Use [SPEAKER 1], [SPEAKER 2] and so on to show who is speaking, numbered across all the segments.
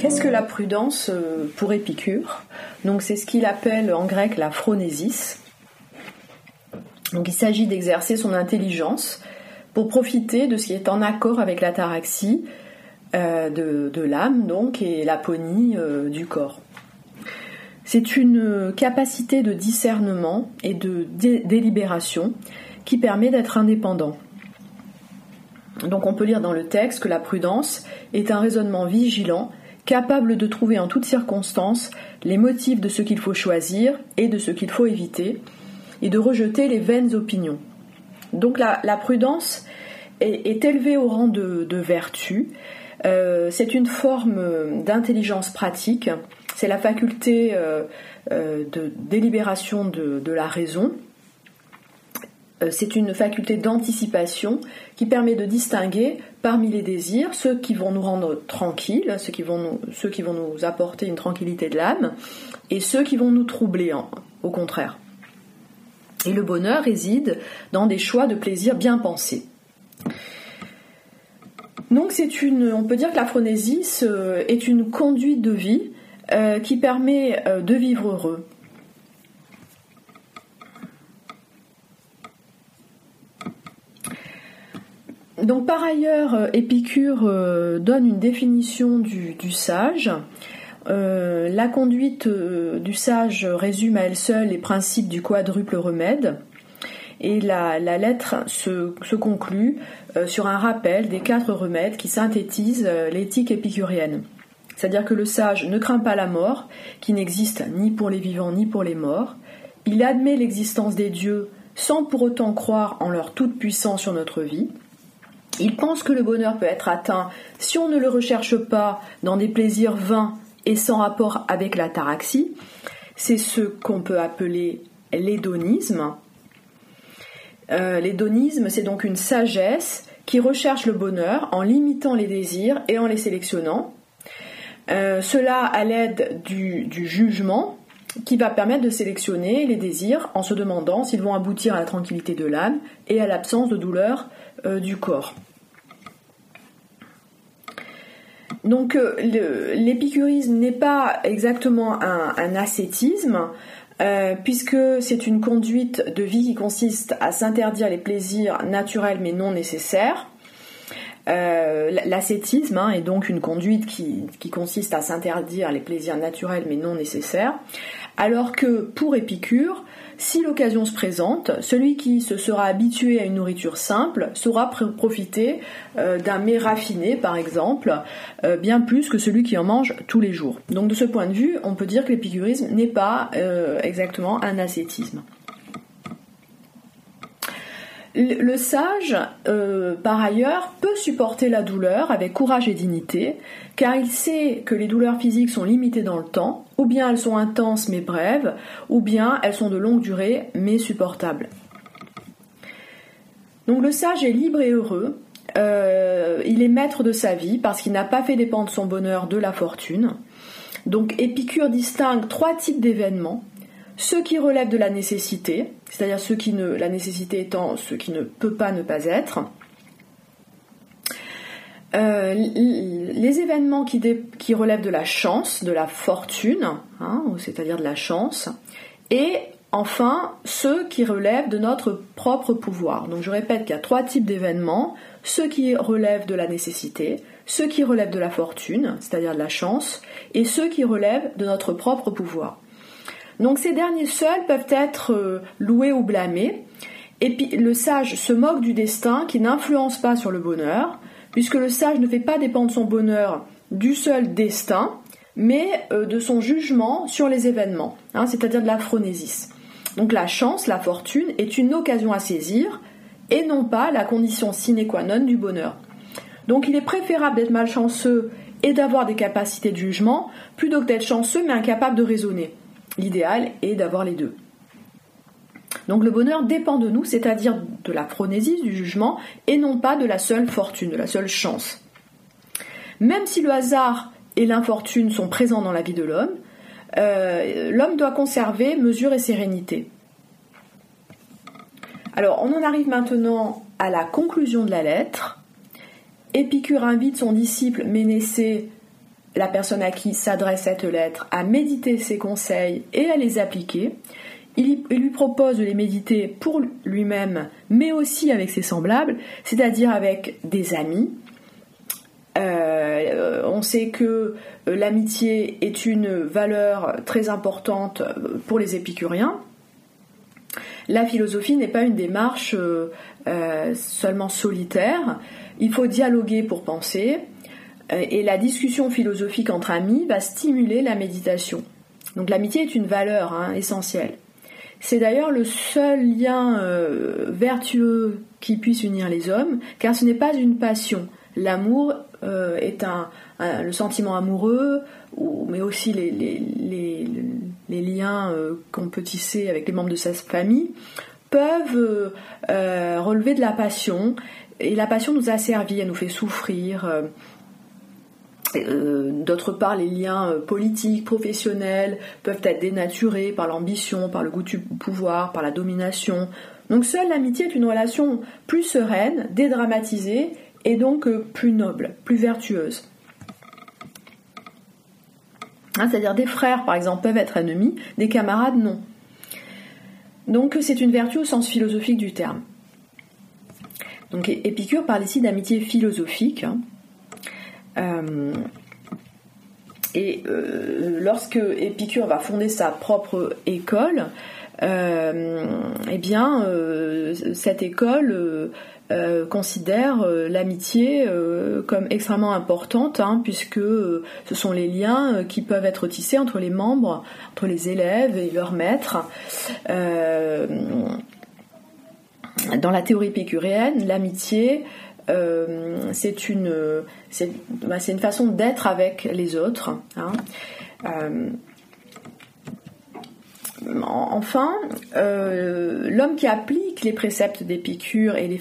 [SPEAKER 1] qu'est-ce que la prudence euh, pour Épicure? Donc c'est ce qu'il appelle en grec la phronésis. Il s'agit d'exercer son intelligence pour profiter de ce qui est en accord avec l'ataraxie euh, de, l'âme donc et l'aponie euh, du corps. C'est une capacité de discernement et de délibération qui permet d'être indépendant. Donc on peut lire dans le texte que la prudence est un raisonnement vigilant, capable de trouver en toutes circonstances les motifs de ce qu'il faut choisir et de ce qu'il faut éviter, et de rejeter les vaines opinions. Donc la, prudence est, élevée au rang de, vertu. Euh, c'est une forme d'intelligence pratique. C'est la faculté euh, euh, de délibération de, la raison. C'est une faculté d'anticipation qui permet de distinguer parmi les désirs ceux qui vont nous rendre tranquilles, ceux qui vont nous apporter une tranquillité de l'âme, et ceux qui vont nous troubler, au contraire. Et le bonheur réside dans des choix de plaisir bien pensés. Donc c'est une, on peut dire que la phronésis euh, est une conduite de vie euh, qui permet euh, de vivre heureux. Donc par ailleurs, Épicure donne une définition du sage euh, la conduite euh, du sage résume à elle seule les principes du quadruple remède. Et la, lettre se, conclut euh, sur un rappel des quatre remèdes qui synthétisent l'éthique épicurienne. C'est-à-dire que le sage ne craint pas la mort, qui n'existe ni pour les vivants ni pour les morts. Il admet l'existence des dieux sans pour autant croire en leur toute-puissance sur notre vie. Il pense que le bonheur peut être atteint si on ne le recherche pas dans des plaisirs vains et sans rapport avec l'ataraxie. C'est ce qu'on peut appeler l'hédonisme. Euh, l'hédonisme, c'est donc une sagesse qui recherche le bonheur en limitant les désirs et en les sélectionnant. Euh, cela à l'aide du, jugement qui va permettre de sélectionner les désirs en se demandant s'ils vont aboutir à la tranquillité de l'âme et à l'absence de douleur euh, du corps. Donc euh, l'épicurisme n'est pas exactement un, ascétisme, euh, puisque c'est une conduite de vie qui consiste à s'interdire les plaisirs naturels mais non nécessaires. Euh, l'ascétisme hein, est donc une conduite qui, qui consiste à s'interdire les plaisirs naturels mais non nécessaires, alors que pour Épicure, si l'occasion se présente, celui qui se sera habitué à une nourriture simple saura profiter euh, d'un mets raffiné, par exemple, euh, bien plus que celui qui en mange tous les jours. Donc de ce point de vue, on peut dire que l'épicurisme n'est pas euh, exactement un ascétisme. Le sage, euh, par ailleurs, peut supporter la douleur avec courage et dignité, car il sait que les douleurs physiques sont limitées dans le temps, ou bien elles sont intenses mais brèves, ou bien elles sont de longue durée mais supportables. Donc le sage est libre et heureux, euh, il est maître de sa vie parce qu'il n'a pas fait dépendre son bonheur de la fortune. Donc Épicure distingue trois types d'événements ceux qui relèvent de la nécessité, c'est-à-dire ceux qui ne, la nécessité étant ce qui ne peut pas ne pas être, euh, les événements qui, relèvent de la chance, de la fortune, hein, c'est-à-dire de la chance, et enfin ceux qui relèvent de notre propre pouvoir. Donc je répète qu'il y a trois types d'événements, ceux qui relèvent de la nécessité, ceux qui relèvent de la fortune, c'est-à-dire de la chance, et ceux qui relèvent de notre propre pouvoir. Donc ces derniers seuls peuvent être euh, loués ou blâmés. Et puis le sage se moque du destin qui n'influence pas sur le bonheur, puisque le sage ne fait pas dépendre son bonheur du seul destin, mais euh, de son jugement sur les événements, hein, c'est-à-dire de la phronésis. Donc la chance, la fortune, est une occasion à saisir, et non pas la condition sine qua non du bonheur. Donc il est préférable d'être malchanceux et d'avoir des capacités de jugement, plutôt que d'être chanceux mais incapable de raisonner. L'idéal est d'avoir les deux. Donc le bonheur dépend de nous, c'est-à-dire de la phronésie, du jugement, et non pas de la seule fortune, de la seule chance. Même si le hasard et l'infortune sont présents dans la vie de l'homme, euh, l'homme doit conserver mesure et sérénité. Alors on en arrive maintenant à la conclusion de la lettre. Épicure invite son disciple Ménécée la personne à qui s'adresse cette lettre à méditer ses conseils et à les appliquer. Il, lui propose de les méditer pour lui-même, mais aussi avec ses semblables, c'est-à-dire avec des amis. Euh, on sait que euh, l'amitié est une valeur très importante euh, pour les épicuriens. La philosophie n'est pas une démarche seulement solitaire. Il faut dialoguer pour penser. Et la discussion philosophique entre amis va stimuler la méditation. Donc l'amitié est une valeur hein, essentielle. C'est d'ailleurs le seul lien euh, vertueux qui puisse unir les hommes, car ce n'est pas une passion. L'amour euh, est un, le sentiment amoureux, mais aussi les, liens euh, qu'on peut tisser avec les membres de sa famille, peuvent relever de la passion. Et la passion nous a servi, elle nous fait souffrir, euh, d'autre part, les liens euh, politiques, professionnels peuvent être dénaturés par l'ambition, par le goût du pouvoir, par la domination. Donc seule l'amitié est une relation plus sereine, dédramatisée et donc euh, plus noble, plus vertueuse. Hein, c'est-à-dire des frères, par exemple, peuvent être ennemis, des camarades, non. Donc c'est une vertu au sens philosophique du terme. Donc Épicure parle ici d'amitié philosophique. Hein. Euh, et euh, lorsque Épicure va fonder sa propre école, euh, eh bien, cette école considère l'amitié comme extrêmement importante, hein, puisque ce sont les liens qui peuvent être tissés entre les membres, entre les élèves et leurs maîtres. dans la théorie épicurienne, l'amitié c'est une, bah, c'est, une façon d'être avec les autres. Hein. Euh, enfin, euh, l'homme qui applique les préceptes d'Épicure et les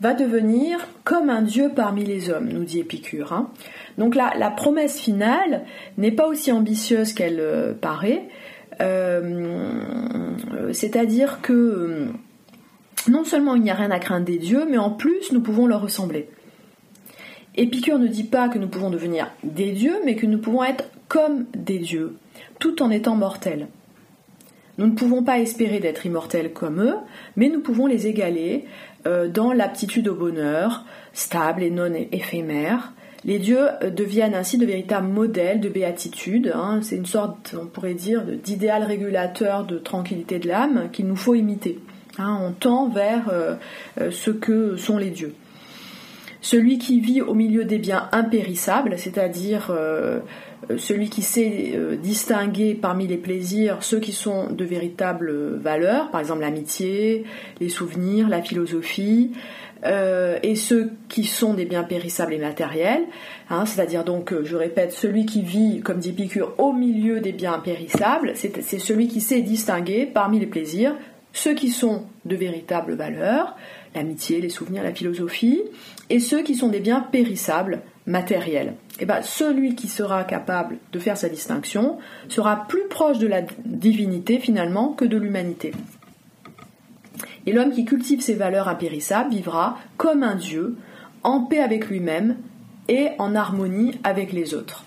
[SPEAKER 1] va devenir comme un dieu parmi les hommes, nous dit Épicure. Hein. Donc la, la, promesse finale n'est pas aussi ambitieuse qu'elle paraît, c'est-à-dire que non seulement il n'y a rien à craindre des dieux, mais en plus nous pouvons leur ressembler. Épicure ne dit pas que nous pouvons devenir des dieux, mais que nous pouvons être comme des dieux, tout en étant mortels. Nous ne pouvons pas espérer d'être immortels comme eux, mais nous pouvons les égaler euh, dans l'aptitude au bonheur, stable et non éphémère. Les dieux euh, deviennent ainsi de véritables modèles de béatitude. Hein. C'est une sorte, on pourrait dire, d'idéal régulateur de tranquillité de l'âme qu'il nous faut imiter. Hein, on tend vers euh, euh, ce que sont les dieux. Celui qui vit au milieu des biens impérissables, c'est-à-dire euh, celui qui sait distinguer parmi les plaisirs ceux qui sont de véritables valeurs, par exemple l'amitié, les souvenirs, la philosophie, et ceux qui sont des biens périssables et matériels, hein, c'est-à-dire donc, je répète, celui qui vit, comme dit Épicure, au milieu des biens périssables, c'est celui qui sait distinguer parmi les plaisirs ceux qui sont de véritables valeurs, l'amitié, les souvenirs, la philosophie, et ceux qui sont des biens périssables, matériels. Et eh bien, celui qui sera capable de faire sa distinction sera plus proche de la divinité finalement que de l'humanité. Et l'homme qui cultive ces valeurs impérissables vivra comme un Dieu, en paix avec lui-même et en harmonie avec les autres.